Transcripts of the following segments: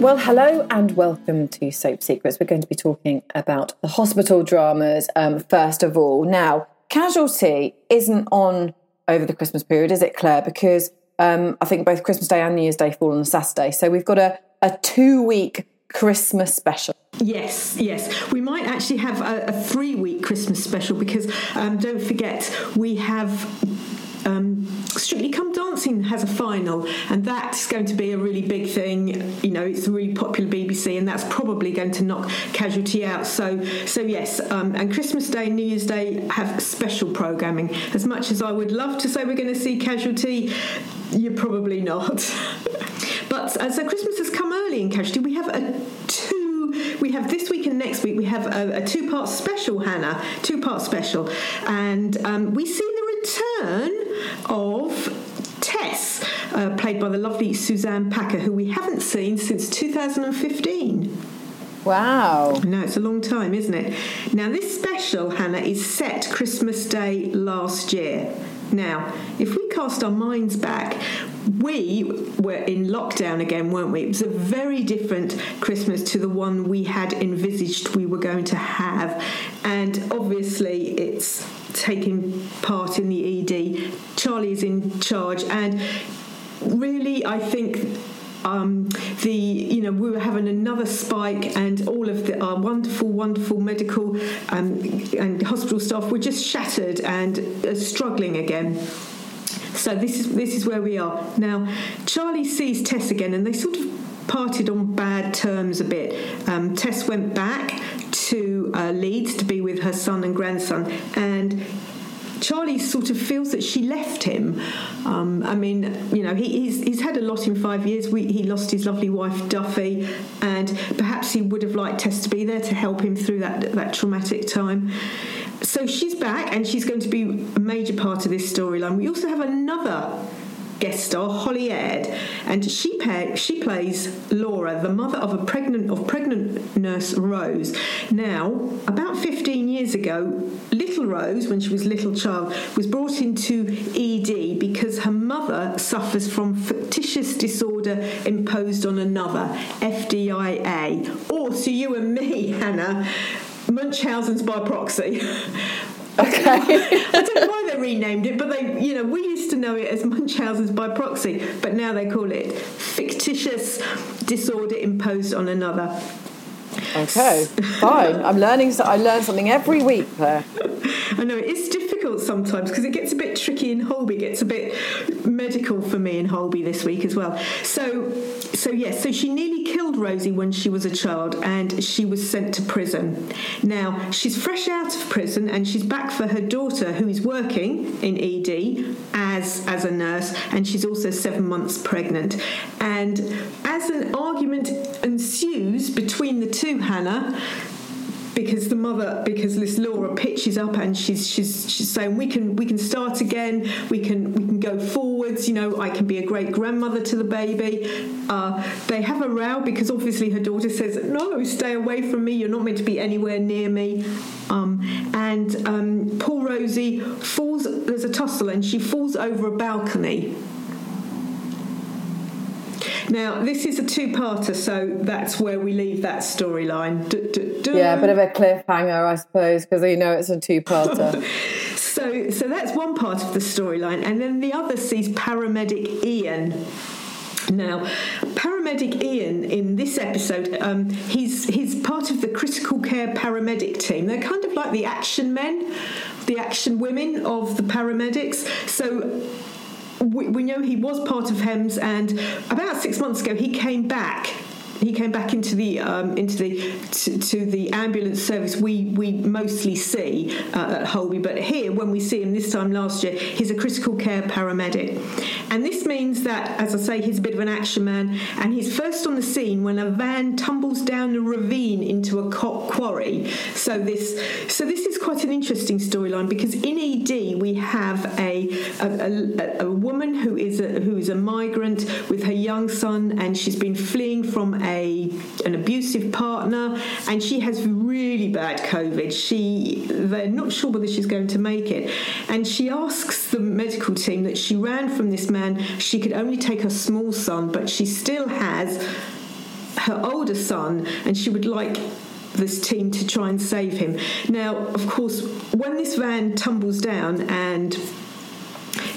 Well, hello and welcome to Soap Secrets. We're going to be talking about the hospital dramas um, first of all. Now, Casualty isn't on over the Christmas period, is it, Claire? Because um, I think both Christmas Day and New Year's Day fall on a Saturday. So we've got a, a two week Christmas special. Yes, yes. We might actually have a, a three week Christmas special because um, don't forget, we have um, Strictly Come Has a final, and that's going to be a really big thing. You know, it's a really popular BBC, and that's probably going to knock Casualty out. So, so yes, um, and Christmas Day and New Year's Day have special programming. As much as I would love to say we're going to see Casualty, you're probably not. but uh, so Christmas has come early in Casualty. We have a two we have this week and next week we have a, a two part special hannah two part special and um, we see the return of uh, played by the lovely Suzanne Packer, who we haven't seen since 2015. Wow. No, it's a long time, isn't it? Now, this special, Hannah, is set Christmas Day last year. Now, if we cast our minds back, we were in lockdown again, weren't we? It was a very different Christmas to the one we had envisaged we were going to have. And obviously, it's taking part in the ED. Charlie is in charge. And really, I think um, the you know we were having another spike, and all of the, our wonderful, wonderful medical um, and hospital staff were just shattered and uh, struggling again. So this is this is where we are now. Charlie sees Tess again, and they sort of parted on bad terms a bit. Um, Tess went back to uh, Leeds to be with her son and grandson, and Charlie sort of feels that she left him. Um, I mean, you know, he, he's, he's had a lot in five years. We, he lost his lovely wife, Duffy, and perhaps he would have liked Tess to be there to help him through that, that traumatic time. So she's back, and she's going to be a major part of this storyline. We also have another guest star Holly Aird, and she she plays Laura, the mother of a pregnant of pregnant nurse Rose. Now, about 15 years ago, little Rose, when she was a little child, was brought into ED because her mother suffers from fictitious disorder imposed on another, FDIA, or to you and me, Hannah, Munchausen's by proxy. Okay. I don't know why they renamed it, but they, you know, we used to know it as Munchausen's by proxy, but now they call it fictitious disorder imposed on another. Okay, fine. I'm learning. I learn something every week there. I know it's difficult sometimes because it gets a bit tricky in Holby. It gets a bit medical for me in Holby this week as well. So, so yes. So she nearly killed Rosie when she was a child, and she was sent to prison. Now she's fresh out of prison, and she's back for her daughter, who is working in ED as as a nurse, and she's also seven months pregnant. And as an argument ensues between the two, Hannah because the mother because this Laura pitches up and she's she's she's saying we can we can start again. We can we can go forwards. You know I can be a great grandmother to the baby. Uh, they have a row because obviously her daughter says no stay away from me. You're not meant to be anywhere near me. Um, and um, poor Rosie falls there's a tussle and she falls over a balcony now, this is a two parter, so that's where we leave that storyline. Yeah, a bit of a cliffhanger, I suppose, because you know it's a two parter. so, so that's one part of the storyline, and then the other sees paramedic Ian. Now, paramedic Ian in this episode, um, he's he's part of the critical care paramedic team. They're kind of like the action men, the action women of the paramedics. So we, we know he was part of HEMS, and about six months ago he came back. He came back into the um, into the to, to, the ambulance service we we mostly see uh, at Holby, but here when we see him this time last year, he's a critical care paramedic, and this means that, as I say, he's a bit of an action man, and he's first on the scene when a van tumbles down a ravine into a cop quarry. So this so this is quite an interesting storyline because in ED we have a a, a, a woman who is a who is a migrant with her young son, and she's been fleeing from a an abusive partner, and she has really bad COVID. She they're not sure whether she's going to make it, and she asks the medical team that she ran from this man. She could only take her small son, but she still has her older son, and she would like this team to try and save him. Now, of course, when this van tumbles down and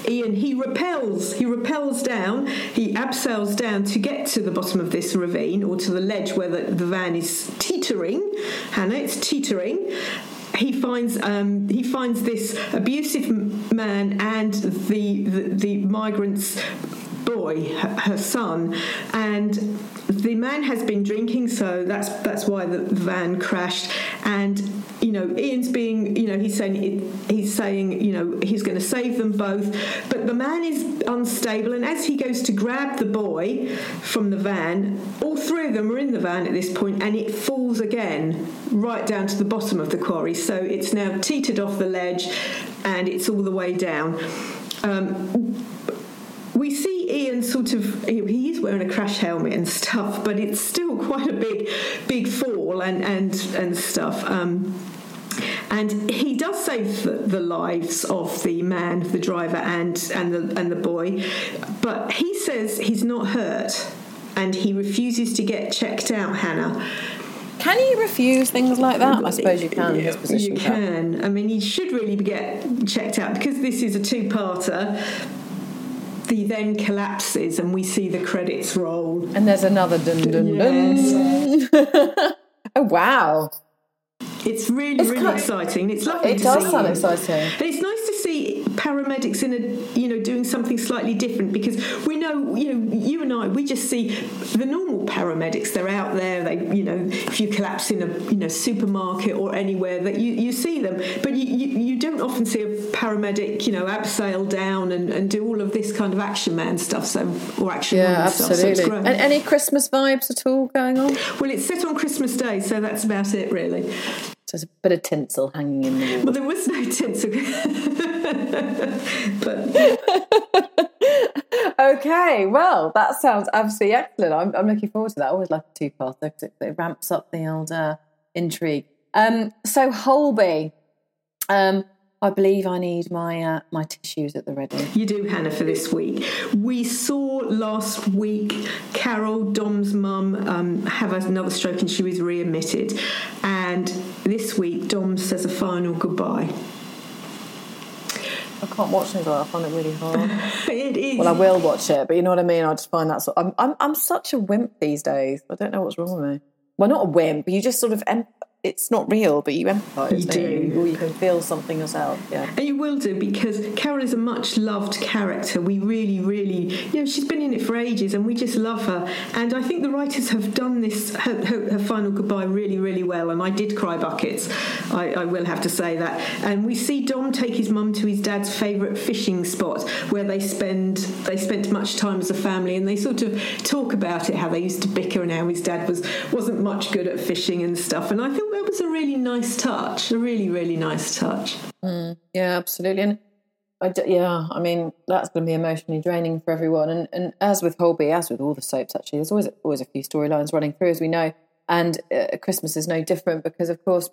Ian, he repels, he repels down, he abseils down to get to the bottom of this ravine or to the ledge where the, the van is teetering. Hannah, it's teetering. He finds um, he finds this abusive man and the, the, the migrants boy, her, son, and the man has been drinking, so that's that's why the van crashed. And you know, Ian's being, you know, he's saying he's saying, you know, he's going to save them both, but the man is unstable. And as he goes to grab the boy from the van, all three of them are in the van at this point, and it falls again right down to the bottom of the quarry. So it's now teetered off the ledge, and it's all the way down. Um, we see Ian sort of he is wearing a crash helmet and stuff, but it's still quite a big big fall and and and stuff. Um, and he does save the, lives of the man, the driver, and and the and the boy, but he says he's not hurt, and he refuses to get checked out. Hannah. Can you refuse things like that? I suppose you can. Yeah, you can. I mean, he should really get checked out because this is a two-parter the then collapses and we see the credits roll. And there's another dun dun yes. dun. oh wow. It's really, it's really exciting. It's lovely. It does sound exciting. It's nice paramedics in a you know doing something slightly different because we know you know you and I we just see the normal paramedics. They're out there. They you know if you collapse in a you know supermarket or anywhere that you, you see them, but you, you, you don't often see a paramedic you know abseil down and, and do all of this kind of action man stuff. So or action yeah, absolutely. Stuff, so and any Christmas vibes at all going on? Well, it's set on Christmas Day, so that's about it really. So there's a bit of tinsel hanging in the wall. Well, there was no tinsel. but okay, well, that sounds absolutely excellent. I'm, I'm looking forward to that. I always like a two-part because it, it, ramps up the old uh, intrigue. Um, so Holby, um, I believe I need my uh, my tissues at the ready. You do, Hannah, for this week. We saw last week Carol, Dom's mum, um, have another stroke and she was readmitted. And this week, Dom says a final goodbye. I can't watch things like that. I find it really hard. it is. Well, I will watch it, but you know what I mean. I just find that sort. I'm, I'm I'm such a wimp these days. I don't know what's wrong with me. Well, not a wimp. But you just sort of it's not real, but you empathise. You do, you? or you can feel something yourself. Yeah, and you will do because Carol is a much loved character. We really, really, you know, she's been in it for ages, and we just love her. And I think the writers have done this her, her, her final goodbye really, really well. And I did cry buckets. I, I, will have to say that. And we see Dom take his mum to his dad's favourite fishing spot, where they spend they spent much time as a family, and they sort of talk about it, how they used to bicker, and how his dad was wasn't much good at fishing and stuff. And I thought that was a really nice touch, a really, really nice touch. Mm, yeah, absolutely. And I d- yeah, I mean, that's going to be emotionally draining for everyone. And, and as with Holby, as with all the soaps, actually, there's always, always a few storylines running through, as we know. And uh, Christmas is no different because, of course,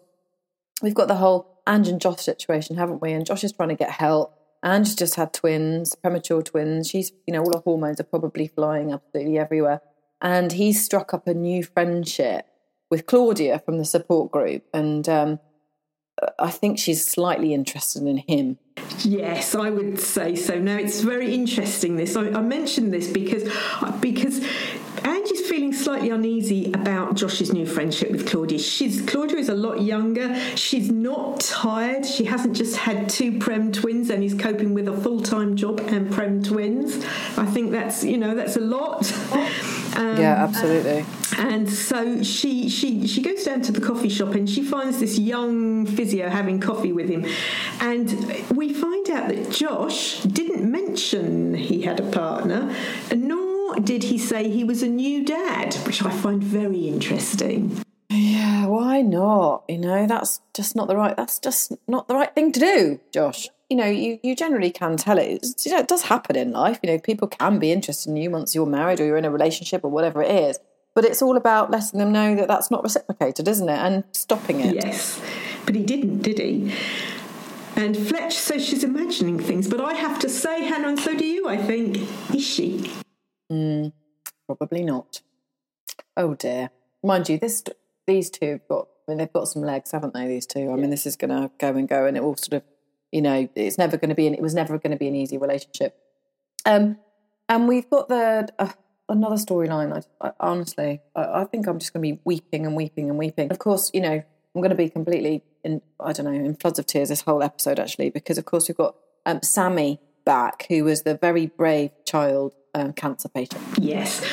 we've got the whole Ange and Josh situation, haven't we? And Josh is trying to get help. Ange's just had twins, premature twins. She's, you know, all her hormones are probably flying absolutely everywhere. And he's struck up a new friendship with Claudia from the support group, and um, I think she's slightly interested in him. Yes, I would say so. Now it's very interesting. This I, I mentioned this because because Angie's feeling slightly uneasy about Josh's new friendship with Claudia. She's Claudia is a lot younger. She's not tired. She hasn't just had two prem twins and is coping with a full time job and prem twins. I think that's you know that's a lot. Um, yeah, absolutely. And so she she she goes down to the coffee shop and she finds this young physio having coffee with him, and we find out that Josh didn't mention he had a partner, nor did he say he was a new dad, which I find very interesting. Yeah, why not? You know, that's just not the right. That's just not the right thing to do, Josh you know, you, you generally can tell it. It's, you know, it does happen in life. You know, people can be interested in you once you're married or you're in a relationship or whatever it is. But it's all about letting them know that that's not reciprocated, isn't it? And stopping it. Yes. But he didn't, did he? And Fletch says she's imagining things. But I have to say, Hannah, and so do you, I think, is she? Mm, probably not. Oh dear. Mind you, this these two have got. I mean, they've got some legs, haven't they? These two. I mean, this is going to go and go, and it will sort of, you know, it's never going to be. An, it was never going to be an easy relationship. Um, and we've got the uh, another storyline. I, I, honestly, I, I think I'm just going to be weeping and weeping and weeping. Of course, you know, I'm going to be completely in. I don't know, in floods of tears this whole episode actually, because of course we've got um, Sammy back, who was the very brave child um, cancer patient. Yes.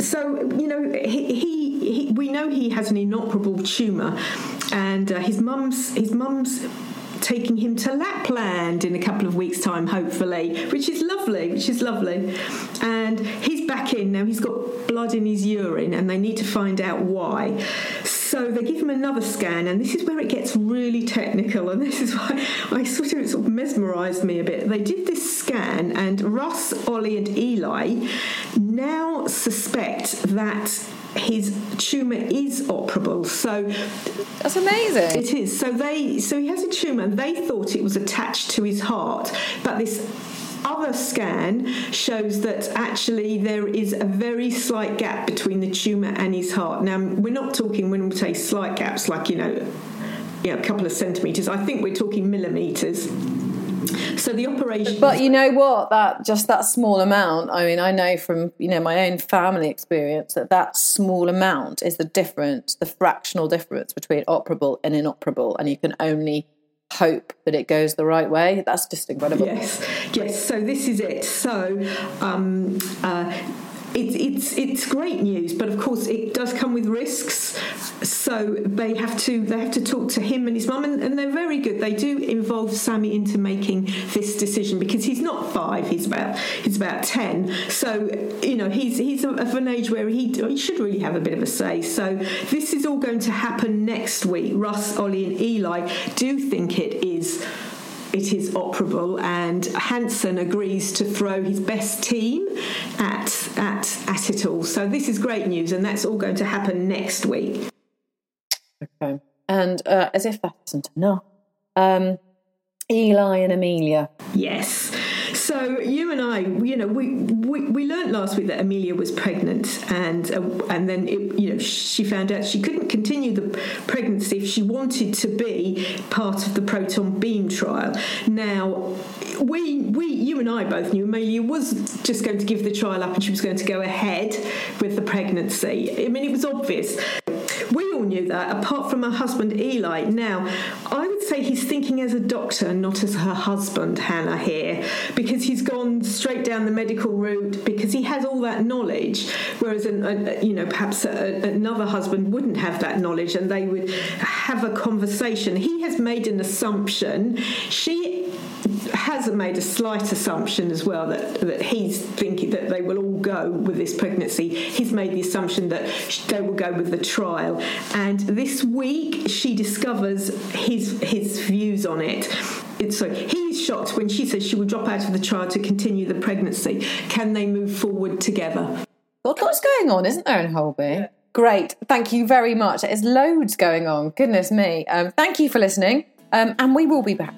So you know he, he, he we know he has an inoperable tumour, and uh, his mum's his mum's taking him to Lapland in a couple of weeks' time, hopefully, which is lovely, which is lovely. And he's back in now. He's got blood in his urine, and they need to find out why. So they give him another scan, and this is where it gets really technical, and this is why I sort of sort of mesmerised me a bit. They did this scan, and Ross, Ollie, and Eli now suspect that his tumour is operable. So that's amazing. It is. So they so he has a tumour. and They thought it was attached to his heart, but this other scan shows that actually there is a very slight gap between the tumour and his heart. Now, we're not talking when we say slight gaps like, you know, you know, a couple of centimetres. I think we're talking millimetres. So the operation. But you know what? That just that small amount. I mean, I know from you know my own family experience that that small amount is the difference, the fractional difference between operable and inoperable, and you can only hope that it goes the right way. That's just incredible. Yes, yes. So this is it. So. Um, uh, it, it's it's great news, but of course it does come with risks. So they have to they have to talk to him and his mum, and, and, they're very good. They do involve Sammy into making this decision because he's not five; he's about he's about ten. So you know he's he's of an age where he, he should really have a bit of a say. So this is all going to happen next week. Russ, Ollie, and Eli do think it is it is operable, and Hanssen agrees to throw his best team at at at it all. So this is great news, and that's all going to happen next week. Okay, and uh, as if that isn't enough, um, Eli and Amelia. Yes. So you and I, you know, we, we, we learned last week that Amelia was pregnant, and uh, and then it, you know she found out she couldn't continue the pregnancy if she wanted to be part of the proton beam trial. Now, we we you and I both knew Amelia was just going to give the trial up, and she was going to go ahead with the pregnancy. I mean, it was obvious. We all knew that, apart from her husband Eli. Now, I would say he's thinking as a doctor, not as her husband, Hannah, here, because straight down the medical route because he has all that knowledge, whereas, an, a, you know, perhaps a, another husband wouldn't have that knowledge and they would have a conversation. He has made an assumption. She has made a slight assumption as well that, that he's thinking that they will all go with this pregnancy. He's made the assumption that they will go with the trial. And this week she discovers his his views on it. So he's shocked when she says she will drop out of the trial to continue the pregnancy. Can they move forward together? God, what's going on, isn't there in Holby? Yeah. Great. Thank you very much. There's loads going on. Goodness me. Um, thank you for listening. Um, and we will be back